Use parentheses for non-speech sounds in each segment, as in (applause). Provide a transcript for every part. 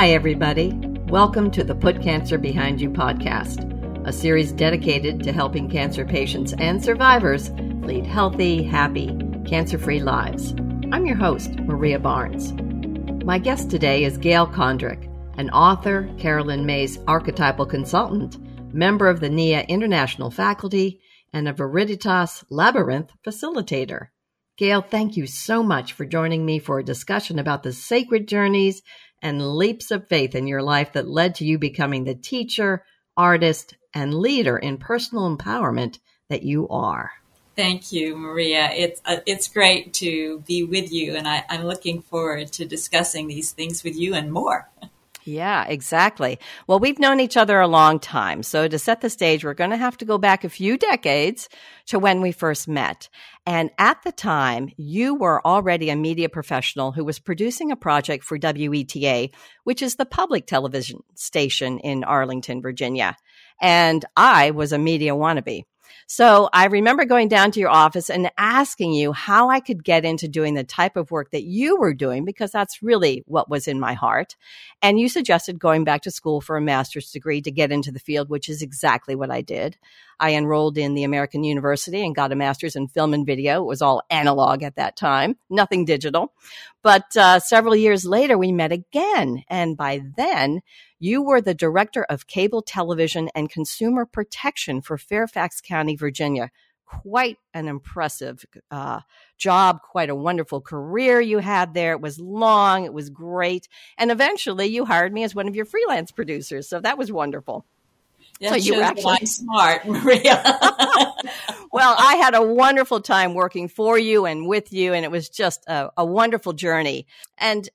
Hi, everybody. Welcome to the Put Cancer Behind You podcast, a series dedicated to helping cancer patients and survivors lead healthy, happy, cancer free lives. I'm your host, Maria Barnes. My guest today is Gail Condrick, an author, Caroline Myss archetypal consultant, member of the NIA International faculty, and a Veriditas Labyrinth facilitator. Gail, thank you so much for joining me for a discussion about the sacred journeys and leaps of faith in your life that led to you becoming the teacher, artist, and leader in personal empowerment that you are. Thank you, Maria. It's uh, it's great to be with you, and I, I'm looking forward to discussing these things with you and more. (laughs) Yeah, exactly. Well, we've known each other a long time. So, to set the stage, we're going to have to go back a few decades to when we first met. And at the time, you were already a media professional who was producing a project for WETA, which is the public television station in Arlington, Virginia. And I was a media wannabe. So I remember going down to your office and asking you how I could get into doing the type of work that you were doing, because that's really what was in my heart. And you suggested going back to school for a master's degree to get into the field, which is exactly what I did. I enrolled in the American University and got a master's in film and video. It was all analog at that time, nothing digital. But uh, several years later, we met again. And by then, you were the director of cable television and consumer protection for Fairfax County, Virginia. Quite an impressive uh, job, quite a wonderful career you had there. It was long, it was great. And eventually you hired me as one of your freelance producers. So that was wonderful. That so you were actually smart, (laughs) Maria. (laughs) well, I had a wonderful time working for you and with you, and it was just a, a wonderful journey. And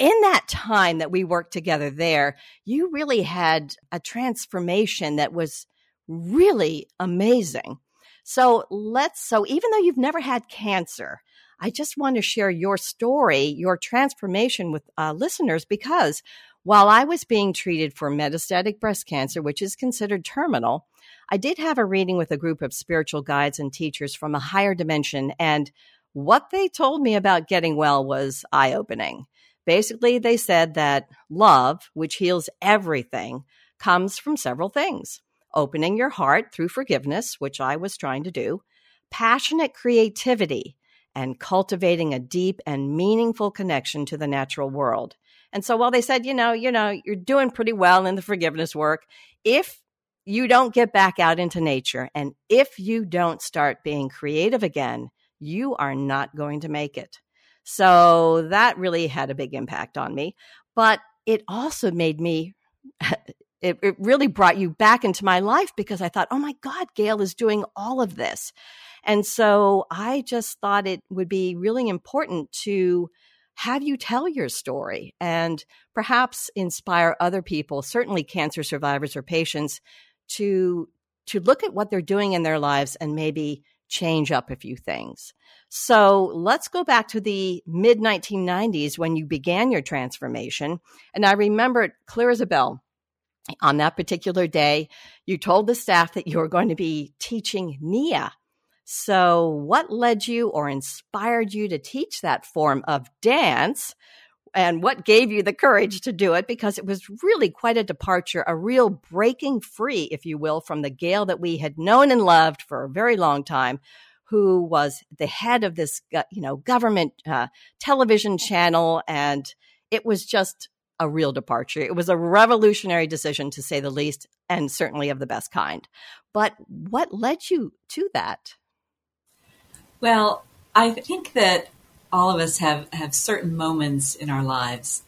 in that time that we worked together there, you really had a transformation that was really amazing. So let's, so even though you've never had cancer, I just want to share your story, your transformation with uh, listeners because while I was being treated for metastatic breast cancer, which is considered terminal, I did have a reading with a group of spiritual guides and teachers from a higher dimension. And what they told me about getting well was eye opening. Basically, they said that love, which heals everything, comes from several things opening your heart through forgiveness, which I was trying to do, passionate creativity, and cultivating a deep and meaningful connection to the natural world. And so while they said, you know, you know, you're doing pretty well in the forgiveness work, if you don't get back out into nature and if you don't start being creative again, you are not going to make it. So that really had a big impact on me. But it also made me, (laughs) it, it really brought you back into my life because I thought, oh my God, Gail is doing all of this. And so I just thought it would be really important to have you tell your story and perhaps inspire other people, certainly cancer survivors or patients, to to look at what they're doing in their lives and maybe change up a few things. So let's go back to the mid 1990s when you began your transformation. And I remember it clear as a bell. On that particular day, you told the staff that you were going to be teaching NIA. So, what led you or inspired you to teach that form of dance? And what gave you the courage to do it because it was really quite a departure, a real breaking free, if you will, from the Gail that we had known and loved for a very long time, who was the head of this, you know, government uh, television channel, and it was just a real departure. It was a revolutionary decision, to say the least, and certainly of the best kind. But what led you to that? Well, I think that all of us have, have certain moments in our lives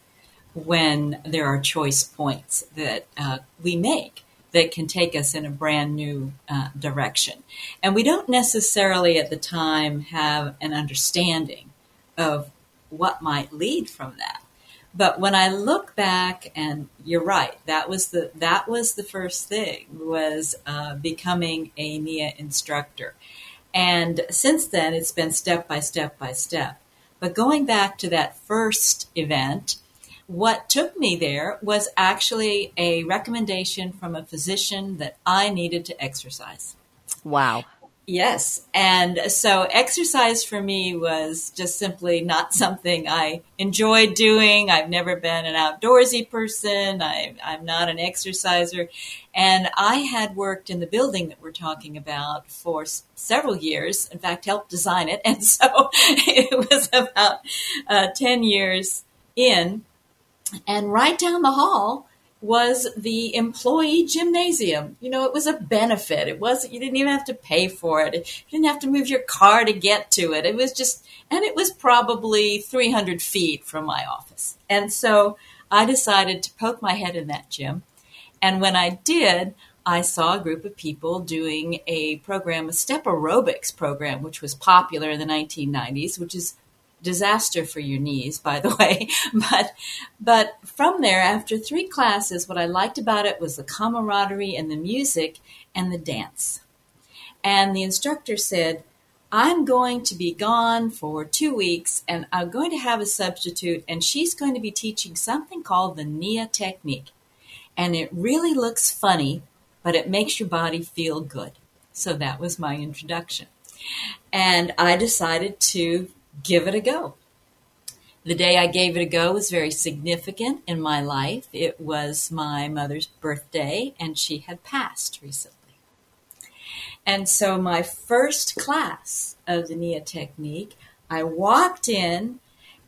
when there are choice points that uh, we make that can take us in a brand new uh, direction. And we don't necessarily at the time have an understanding of what might lead from that. But when I look back, and you're right, that was the that was the first thing was uh, becoming a NIA instructor, and since then it's been step by step by step. But going back to that first event, what took me there was actually a recommendation from a physician that I needed to exercise. Wow. Yes. And so exercise for me was just simply not something I enjoyed doing. I've never been an outdoorsy person. I, am not an exerciser. And I had worked in the building that we're talking about for s- several years. In fact, helped design it. (laughs) And so it was about uh, 10 years in. And right down the hall, was the employee gymnasium. You know, it was a benefit. It wasn't, you didn't even have to pay for it. You didn't have to move your car to get to it. It was just, and it was probably 300 feet from my office. And so I decided to poke my head in that gym. And when I did, I saw a group of people doing a program, a step aerobics program, which was popular in the 1990s, which is disaster for your knees, by the (laughs) way. But but from there, after three classes, what I liked about it was the camaraderie and the music and the dance. And the instructor said, I'm going to be gone for two weeks and I'm going to have a substitute, and she's going to be teaching something called the NIA technique. And it really looks funny, but it makes your body feel good. So that was my introduction. And I decided to give it a go. The day I gave it a go was very significant in my life. It was my mother's birthday, and she had passed recently. And so, my first class of the NIA technique, I walked in,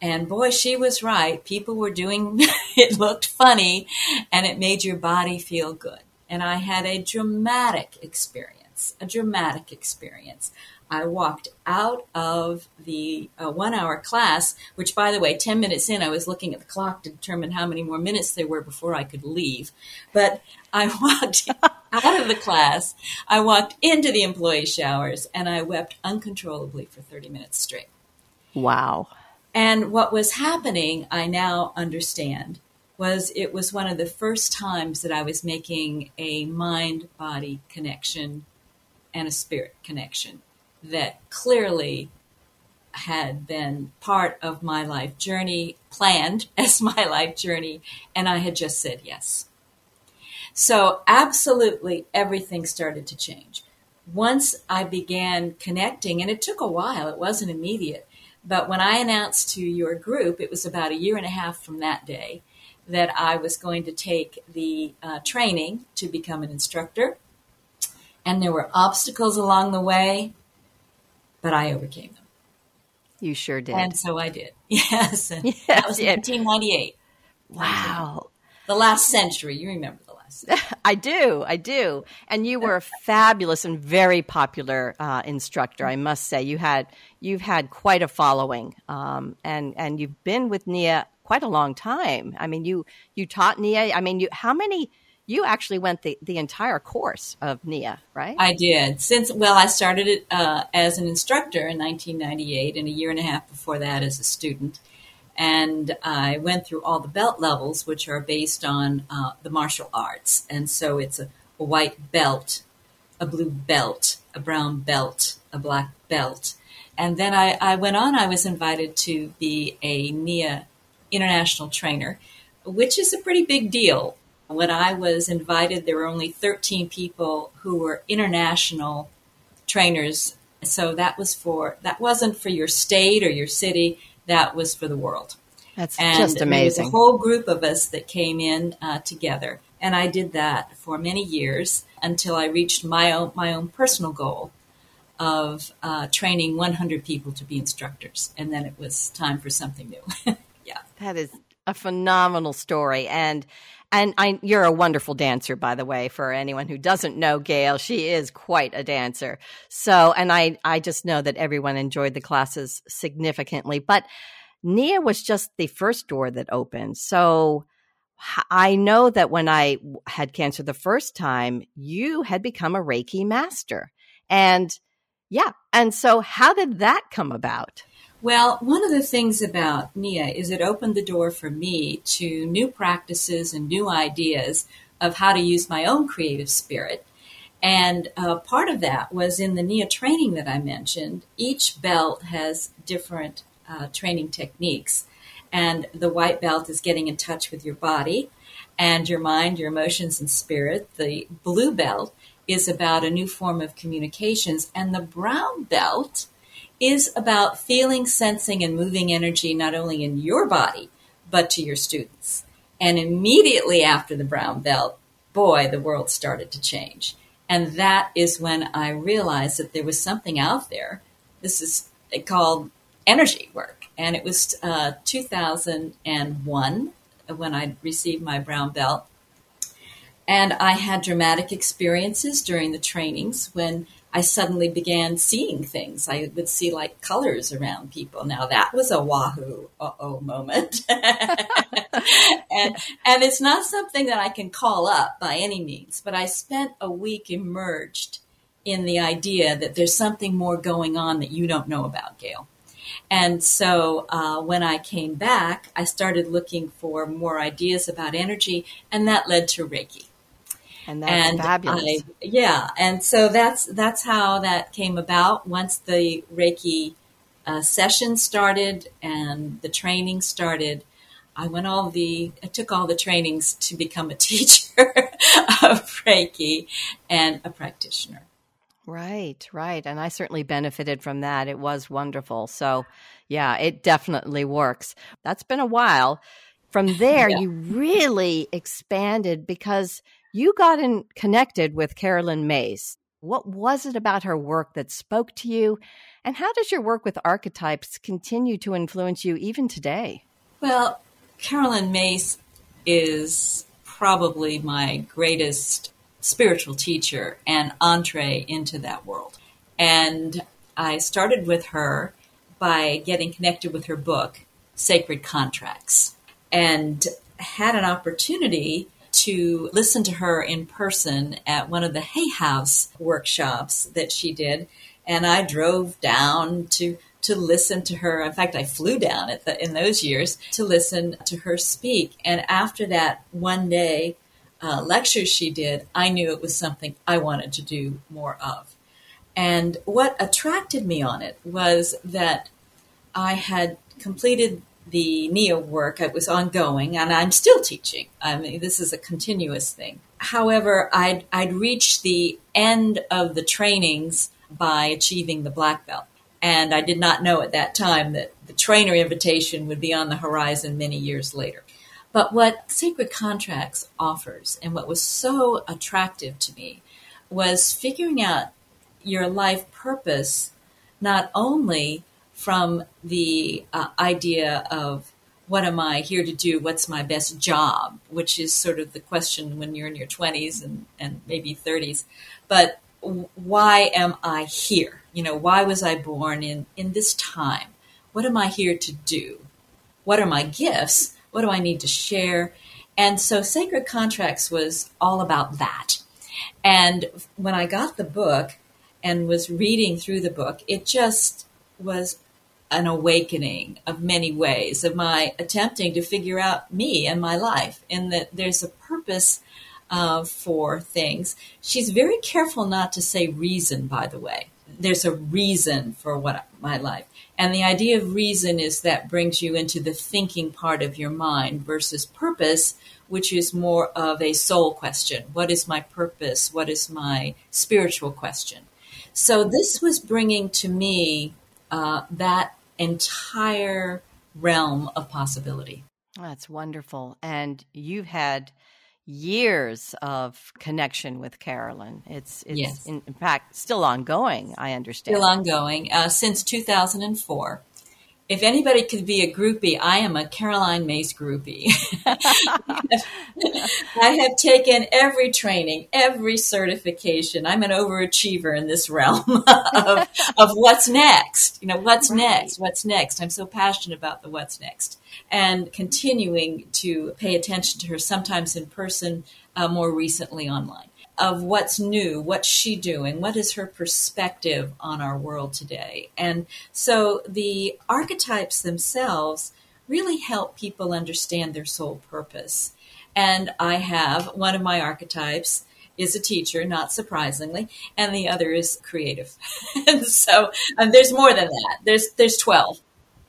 and boy, she was right. People were doing (laughs) it, looked funny, and it made your body feel good. And I had a dramatic experience, a dramatic experience. I walked out of the uh, one hour class, which, by the way, 10 minutes in, I was looking at the clock to determine how many more minutes there were before I could leave. But I (laughs) walked out of the class, I walked into the employee showers, and I wept uncontrollably for 30 minutes straight. Wow. And what was happening, I now understand, was it was one of the first times that I was making a mind body connection and a spirit connection that clearly had been part of my life journey, planned (laughs) as my life journey, and I had just said yes. So, absolutely everything started to change. Once I began connecting, and it took a while, it wasn't immediate, but when I announced to your group, it was about a year and a half from that day that I was going to take the uh, training to become an instructor. And there were obstacles along the way, but I overcame them. You sure did. And so I did. (laughs) Yes. And yes that was 1998. Wow. The last century. You remember the last (laughs) century. I do. I do. And you were a (laughs) fabulous and very popular uh, instructor, I must say. You had you've had quite a following. Um, and and you've been with Nia quite a long time. I mean, you you taught Nia. I mean, you how many you actually went the, the entire course of NIA, right? I did. Since, well, I started it uh, as an instructor in 1998 and a year and a half before that as a student. And I went through all the belt levels, which are based on uh, the martial arts. And so it's a, a white belt, a blue belt, a brown belt, a black belt. And then I, I went on, I was invited to be a NIA international trainer, which is a pretty big deal when I was invited, there were only 13 people who were international trainers. So that was for that wasn't for your state or your city. That was for the world. That's and just amazing. There was a whole group of us that came in uh, together, and I did that for many years until I reached my own my own personal goal of uh, training 100 people to be instructors, and then it was time for something new. (laughs) yeah, that is a phenomenal story, and and I, you're a wonderful dancer, by the way, for anyone who doesn't know Gail. She is quite a dancer. So, and I, I just know that everyone enjoyed the classes significantly. But Nia was just the first door that opened. So I know that when I had cancer the first time, you had become a Reiki master. And yeah. And so how did that come about? Well, one of the things about NIA is it opened the door for me to new practices and new ideas of how to use my own creative spirit. And uh, part of that was in the NIA training that I mentioned. Each belt has different uh, training techniques. And the white belt is getting in touch with your body and your mind, your emotions, and spirit. The blue belt is about a new form of communications, and the brown belt is about feeling, sensing, and moving energy not only in your body, but to your students. And immediately after the brown belt, boy, the world started to change. And that is when I realized that there was something out there. This is called energy work. And it was uh, 2001 when I received my brown belt. And I had dramatic experiences during the trainings when I suddenly began seeing things. I would see like colors around people. Now that was a wahoo uh oh moment. (laughs) and and it's not something that I can call up by any means, but I spent a week immersed in the idea that there's something more going on that you don't know about, Gail. And so uh, when I came back, I started looking for more ideas about energy, and that led to Reiki and that's and fabulous. I, yeah, and so that's that's how that came about. Once the Reiki uh, session started and the training started, I went all the I took all the trainings to become a (laughs) teacher of Reiki and a practitioner. Right, right, and I certainly benefited from that. It was wonderful. So, yeah, it definitely works. That's been a while. From there, (laughs) yeah. you really expanded because you got in connected with Caroline Myss. What was it about her work that spoke to you? And how does your work with archetypes continue to influence you even today? Well, Caroline Myss is probably my greatest spiritual teacher and entree into that world. And I started with her by getting connected with her book, Sacred Contracts, and had an opportunity to listen to her in person at one of the Hay House workshops that she did. And I drove down to to listen to her. In fact, I flew down the, in those years to listen to her speak. And after that one day uh, lecture she did, I knew it was something I wanted to do more of. And what attracted me on it was that I had completed the Nia work, it was ongoing, and I'm still teaching. I mean, this is a continuous thing. However, I'd, I'd reached the end of the trainings by achieving the black belt. And I did not know at that time that the trainer invitation would be on the horizon many years later. But what Sacred Contracts offers, and what was so attractive to me, was figuring out your life purpose not only from the uh, idea of what am I here to do? What's my best job? Which is sort of the question when you're in your 20s and, and maybe 30s. But why am I here? You know, why was I born in, in this time? What am I here to do? What are my gifts? What do I need to share? And so Sacred Contracts was all about that. And when I got the book and was reading through the book, it just was an awakening of many ways of my attempting to figure out me and my life, and that there's a purpose uh, for things. She's very careful not to say reason, by the way. There's a reason for what my life. And the idea of reason is that brings you into the thinking part of your mind versus purpose, which is more of a soul question. What is my purpose? What is my spiritual question? So this was bringing to me uh, that entire realm of possibility. That's wonderful. And you've had years of connection with Carolyn. It's, it's yes. in, in, fact still ongoing, I understand. Still ongoing uh, since 2004 if anybody could be a groupie, I am a Caroline Myss groupie. (laughs) I have taken every training, every certification. I'm an overachiever in this realm (laughs) of, of what's next. You know, what's right. next? What's next? I'm so passionate about the what's next and continuing to pay attention to her, sometimes in person, uh, more recently online of what's new, what's she doing, what is her perspective on our world today. And so the archetypes themselves really help people understand their soul purpose. And I have one of my archetypes is a teacher, not surprisingly, and the other is creative. (laughs) and so and there's more than that. There's there's 12.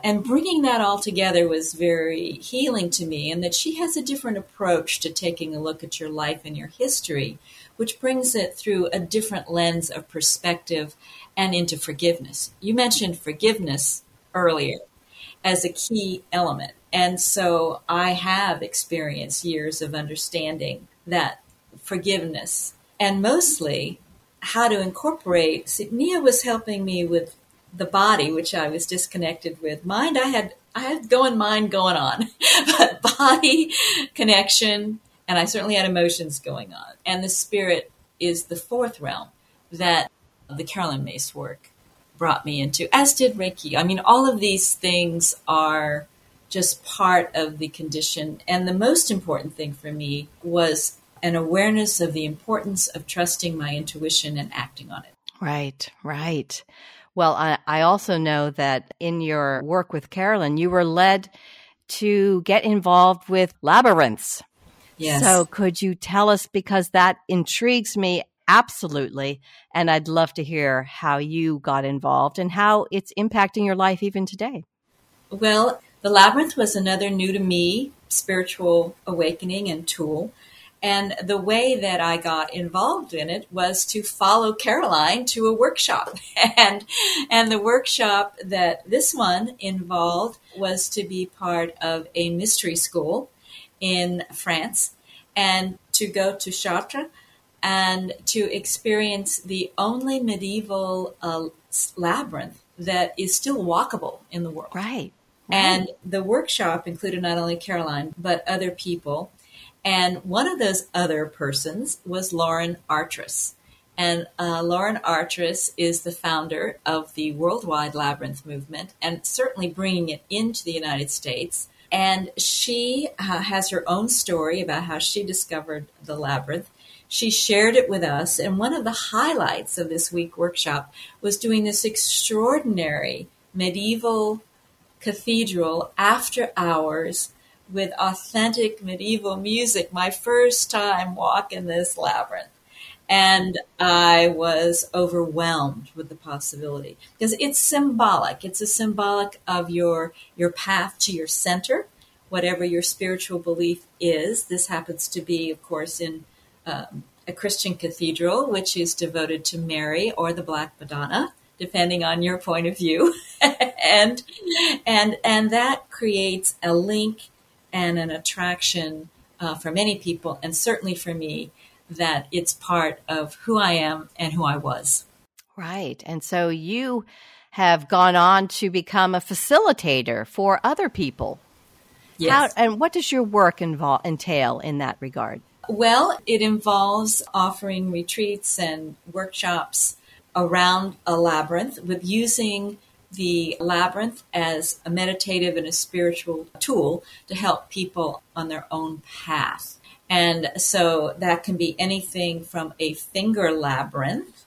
And bringing that all together was very healing to me, and that she has a different approach to taking a look at your life and your history which brings it through a different lens of perspective and into forgiveness. You mentioned forgiveness earlier as a key element. And so I have experienced years of understanding that forgiveness and mostly how to incorporate. See, Nia was helping me with the body, which I was disconnected with. Mind, I had I had going mind going on, (laughs) but body connection, and I certainly had emotions going on. And the spirit is the fourth realm that the Caroline Myss work brought me into, as did Reiki. I mean, all of these things are just part of the condition. And the most important thing for me was an awareness of the importance of trusting my intuition and acting on it. Right, right. Well, I, I also know that in your work with Carolyn, you were led to get involved with labyrinths. Yes. So could you tell us because that intrigues me absolutely and I'd love to hear how you got involved and how it's impacting your life even today. Well, the labyrinth was another new to me spiritual awakening and tool. And the way that I got involved in it was to follow Caroline to a workshop. (laughs) And, and the workshop that this one involved was to be part of a mystery school in France and to go to Chartres and to experience the only medieval uh, labyrinth that is still walkable in the world. Right. Right. And the workshop included not only Caroline, but other people. And one of those other persons was Lauren Artress. And uh, Lauren Artress is the founder of the Worldwide Labyrinth Movement and certainly bringing it into the United States. And she uh, has her own story about how she discovered the labyrinth. She shared it with us. And one of the highlights of this week workshop was doing this extraordinary medieval cathedral after hours with authentic medieval music. My first time walking this labyrinth. And I was overwhelmed with the possibility because it's symbolic. It's a symbolic of your, your path to your center, whatever your spiritual belief is. This happens to be, of course, in um, a Christian cathedral, which is devoted to Mary or the Black Madonna depending on your point of view. (laughs) and and and that creates a link and an attraction uh, for many people, and certainly for me, that it's part of who I am and who I was. Right, and so you have gone on to become a facilitator for other people. Yes. How, and what does your work involve, entail in that regard? Well, it involves offering retreats and workshops around a labyrinth with using the labyrinth as a meditative and a spiritual tool to help people on their own path. And so that can be anything from a finger labyrinth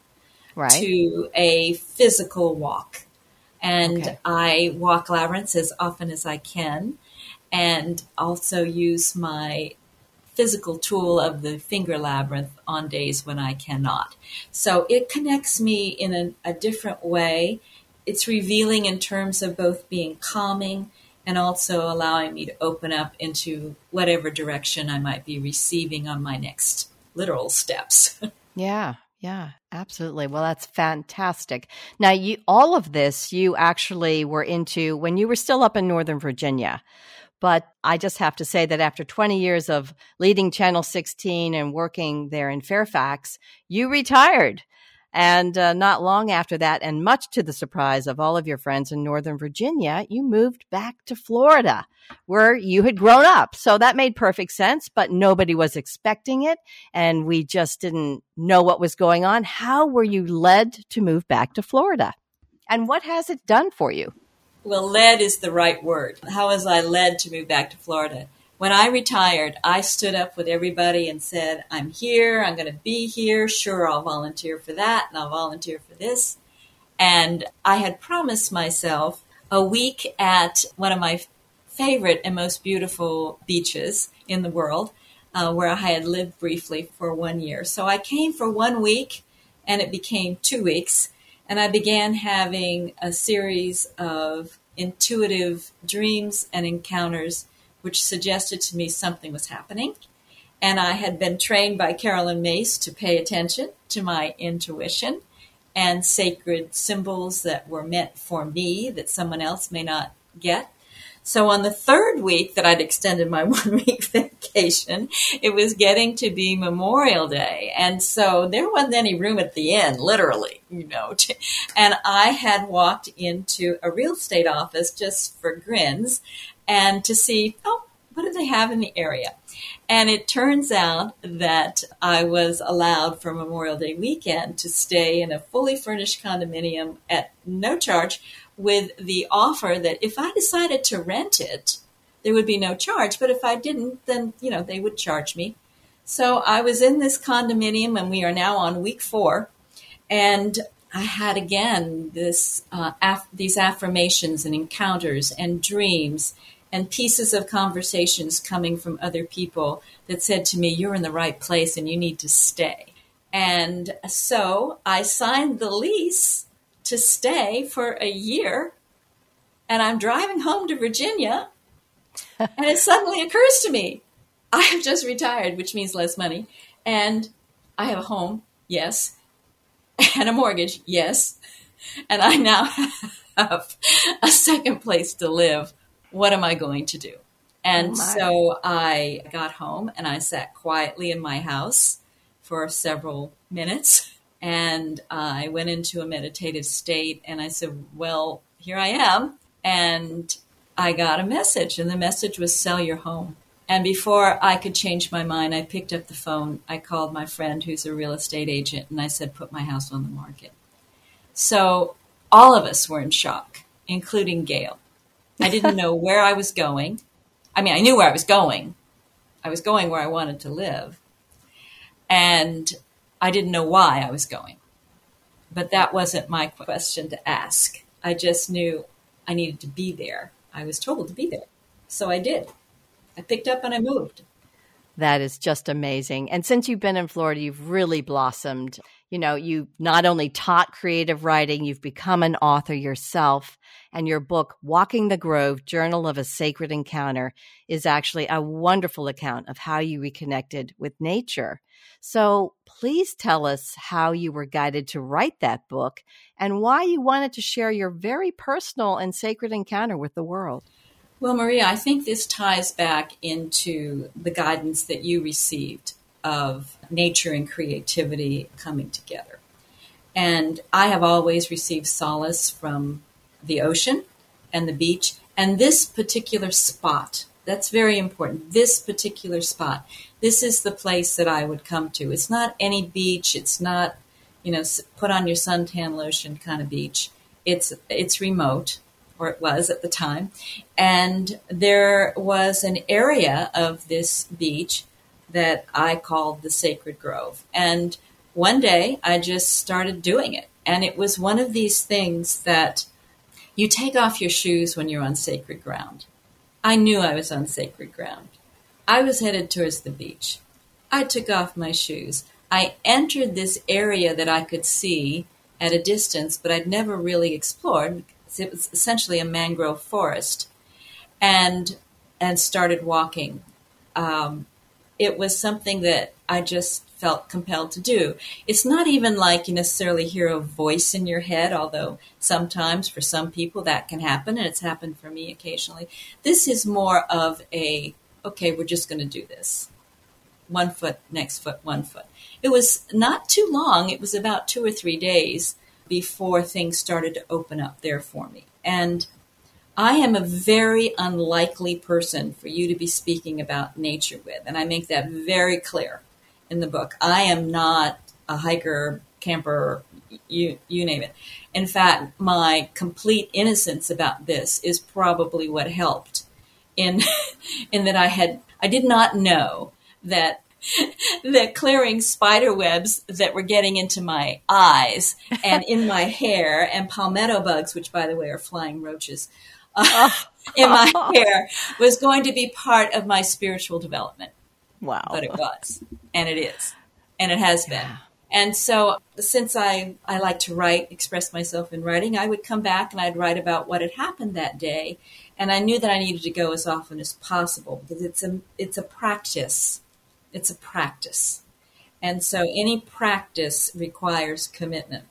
right. to a physical walk. And Okay. I walk labyrinths as often as I can and also use my physical tool of the finger labyrinth on days when I cannot. So it connects me in a, a different way. It's revealing in terms of both being calming and also allowing me to open up into whatever direction I might be receiving on my next literal steps. (laughs) Yeah, yeah, absolutely. Well, that's fantastic. Now, you all of this you actually were into when you were still up in Northern Virginia. But I just have to say that after 20 years of leading Channel 16 and working there in Fairfax, you retired. And uh, not long after that, and much to the surprise of all of your friends in Northern Virginia, you moved back to Florida where you had grown up. So that made perfect sense, but nobody was expecting it. And we just didn't know what was going on. How were you led to move back to Florida? And what has it done for you? Well, led is the right word. How was I led to move back to Florida? When I retired, I stood up with everybody and said, I'm here, I'm going to be here. Sure, I'll volunteer for that and I'll volunteer for this. And I had promised myself a week at one of my favorite and most beautiful beaches in the world, uh, where I had lived briefly for one year. So I came for one week and it became two weeks. And I began having a series of intuitive dreams and encounters which suggested to me something was happening. And I had been trained by Caroline Myss to pay attention to my intuition and sacred symbols that were meant for me that someone else may not get. So on the third week that I'd extended my (laughs) one week vacation, it was getting to be Memorial Day. And so there wasn't any room at the inn, literally, you know. (laughs) And I had walked into a real estate office just for grins and to see, oh, what do they have in the area? And it turns out that I was allowed for Memorial Day weekend to stay in a fully furnished condominium at no charge with the offer that if I decided to rent it, there would be no charge. But if I didn't, then, you know, they would charge me. So I was in this condominium and we are now on week four. And I had again this, uh, af- these affirmations and encounters and dreams and pieces of conversations coming from other people that said to me, You're in the right place and you need to stay. And so I signed the lease to stay for a year. And I'm driving home to Virginia. and it suddenly (laughs) occurs to me I have just retired, which means less money. And I have a home, yes. And a mortgage, yes. And I now (laughs) have a second place to live. What am I going to do? And oh so I got home and I sat quietly in my house for several minutes and I went into a meditative state and I said, Well, here I am. And I got a message, and the message was sell your home. And before I could change my mind, I picked up the phone. I called my friend who's a real estate agent and I said, Put my house on the market. So all of us were in shock, including Gail. I didn't know (laughs) where I was going. I mean, I knew where I was going. I was going where I wanted to live. And I didn't know why I was going. But that wasn't my question to ask. I just knew I needed to be there. I was told to be there. So I did. I picked up and I moved. That is just amazing. And since you've been in Florida, you've really blossomed. You know, you not only taught creative writing, you've become an author yourself. And your book, Walking the Grove Journal of a Sacred Encounter, is actually a wonderful account of how you reconnected with nature. So please tell us how you were guided to write that book and why you wanted to share your very personal and sacred encounter with the world. Well, Maria, I think this ties back into the guidance that you received of nature and creativity coming together. And I have always received solace from the ocean and the beach and this particular spot. That's very important. This particular spot this is the place that I would come to. It's not any beach. It's not, you know, put on your suntan lotion kind of beach. It's it's remote, or it was at the time, and there was an area of this beach that I called the Sacred Grove. And one day I just started doing it, and it was one of these things that you take off your shoes when you're on sacred ground. I knew I was on sacred ground. I was headed towards the beach. I took off my shoes. I entered this area that I could see at a distance, but I'd never really explored. It was essentially a mangrove forest, and and started walking. Um, it was something that I just felt compelled to do. It's not even like you necessarily hear a voice in your head, although sometimes for some people that can happen, and it's happened for me occasionally. This is more of a okay, we're just going to do this. One foot, next foot, one foot. It was not too long. It was about two or three days before things started to open up there for me. And I am a very unlikely person for you to be speaking about nature with. And I make that very clear in the book. I am not a hiker, camper, you, you name it. In fact, my complete innocence about this is probably what helped in (laughs) in that I had I did not know that (laughs) the clearing spider webs that were getting into my eyes and in my (laughs) hair and palmetto bugs, which by the way are flying roaches, uh, in my hair was going to be part of my spiritual development. Wow. But it was. And it is. And it has been. And so since I, I like to write, express myself in writing, I would come back and I'd write about what had happened that day and I knew that I needed to go as often as possible because it's a it's a practice it's a practice. And so any practice requires commitment.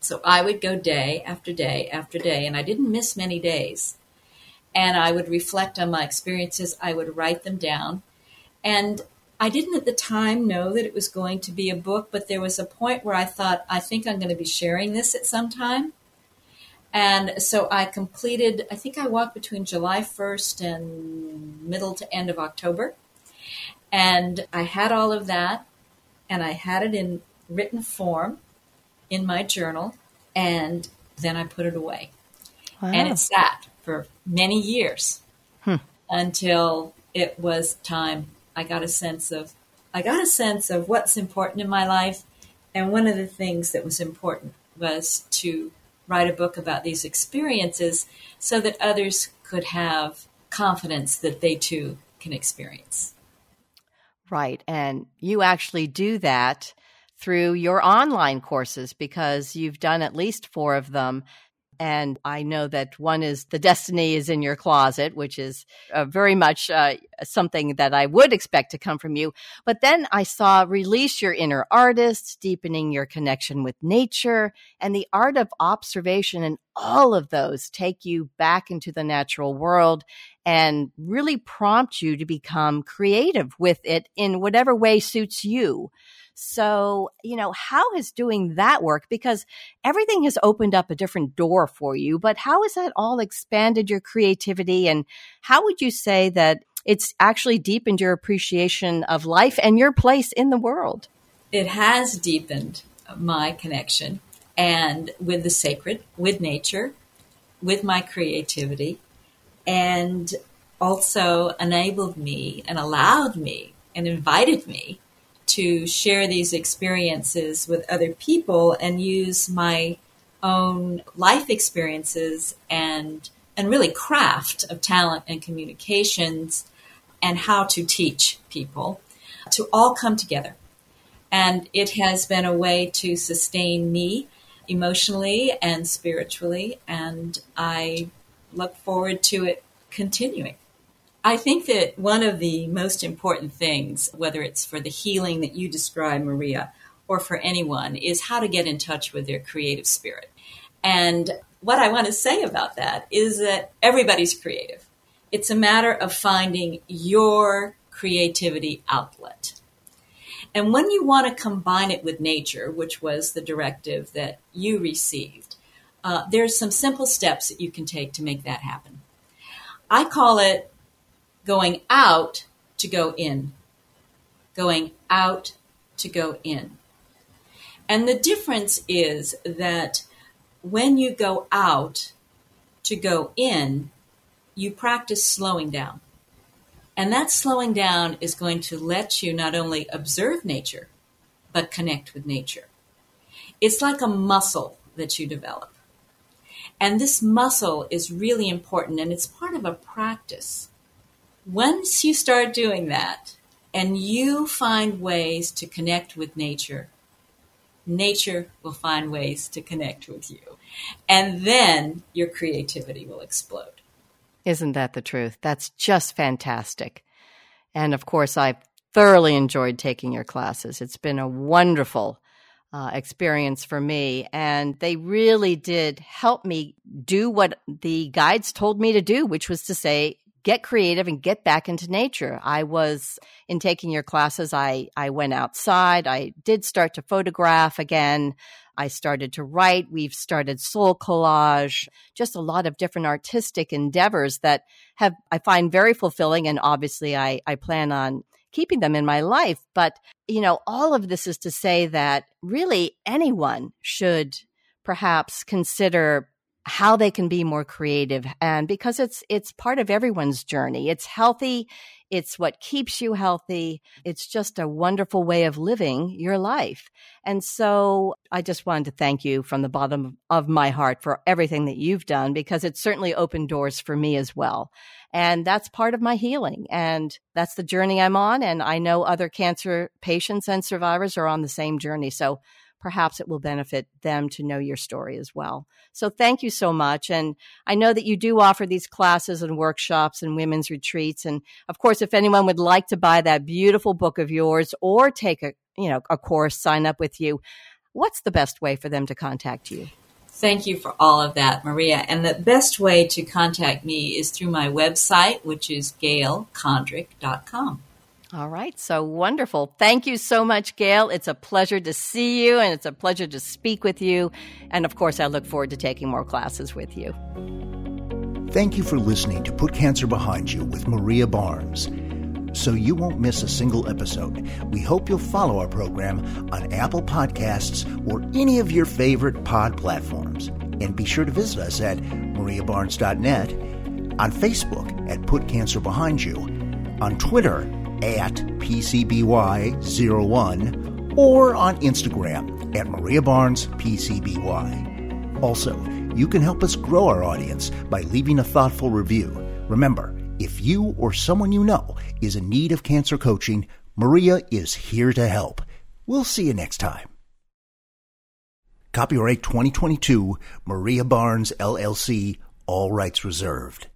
So I would go day after day after day, and I didn't miss many days. And I would reflect on my experiences, I would write them down. And I didn't at the time know that it was going to be a book, but there was a point where I thought, I think I'm going to be sharing this at some time. And so I completed, I think I walked between July 1st and middle to end of October. And I had all of that, and I had it in written form in my journal, and then I put it away. Wow. And it sat for many years hmm. until it was time. I got a sense of I got a sense of what's important in my life, and one of the things that was important was to write a book about these experiences so that others could have confidence that they too can experience. Right. And you actually do that through your online courses because you've done at least four of them. And I know that one is The Destiny is in Your Closet, which is uh, very much uh, something that I would expect to come from you. But then I saw Release Your Inner Artist, Deepening Your Connection with Nature, and The Art of Observation. And all of those take you back into the natural world and really prompt you to become creative with it in whatever way suits you. So, you know, how is doing that work? Because everything has opened up a different door for you, but how has that all expanded your creativity? And how would you say that it's actually deepened your appreciation of life and your place in the world? It has deepened my connection and with the sacred, with nature, with my creativity and also enabled me and allowed me and invited me to share these experiences with other people and use my own life experiences and and really craft of talent and communications and how to teach people to all come together. And it has been a way to sustain me emotionally and spiritually and I look forward to it continuing. I think that one of the most important things, whether it's for the healing that you describe, Maria, or for anyone, is how to get in touch with their creative spirit. And what I want to say about that is that everybody's creative. It's a matter of finding your creativity outlet. And when you want to combine it with nature, which was the directive that you received, uh, there's some simple steps that you can take to make that happen. I call it going out to go in. Going out to go in. And the difference is that when you go out to go in, you practice slowing down. And that slowing down is going to let you not only observe nature, but connect with nature. It's like a muscle that you develop. And this muscle is really important and it's part of a practice. Once you start doing that and you find ways to connect with nature, nature will find ways to connect with you. And then your creativity will explode. Isn't that the truth? That's just fantastic. And of course, I've thoroughly enjoyed taking your classes. It's been a wonderful uh, experience for me. And they really did help me do what the guides told me to do, which was to say, get creative and get back into nature. I was in taking your classes. I, I went outside. I did start to photograph again. I started to write. We've started soul collage, just a lot of different artistic endeavors that have, I find very fulfilling. And obviously I, I plan on keeping them in my life. But, you know, all of this is to say that really anyone should perhaps consider how they can be more creative. And because it's it's part of everyone's journey. It's healthy. It's what keeps you healthy. It's just a wonderful way of living your life. And so i just wanted to thank you from the bottom of my heart for everything that you've done because it certainly opened doors for me as well. And that's part of my healing. And that's the journey i'm on. And i know other cancer patients and survivors are on the same journey. So perhaps it will benefit them to know your story as well. So thank you so much. And I know that you do offer these classes and workshops and women's retreats. And of course, if anyone would like to buy that beautiful book of yours or take a, you know, a course, sign up with you, what's the best way for them to contact you? Thank you for all of that, Maria. And the best way to contact me is through my website, which is gailcondrick.com. All right. So wonderful. Thank you so much, Gail. It's a pleasure to see you and it's a pleasure to speak with you. And of course, I look forward to taking more classes with you. Thank you for listening to Put Cancer Behind You with Maria Barnes. So you won't miss a single episode, we hope you'll follow our program on Apple Podcasts or any of your favorite pod platforms. And be sure to visit us at mariabarnes.net, on Facebook at Put Cancer Behind You, on Twitter at PCBY01, or on Instagram at Maria Barnes PCBY. Also, you can help us grow our audience by leaving a thoughtful review. Remember, if you or someone you know is in need of cancer coaching, Maria is here to help. We'll see you next time. Copyright 2022, Maria Barnes, LLC, all rights reserved.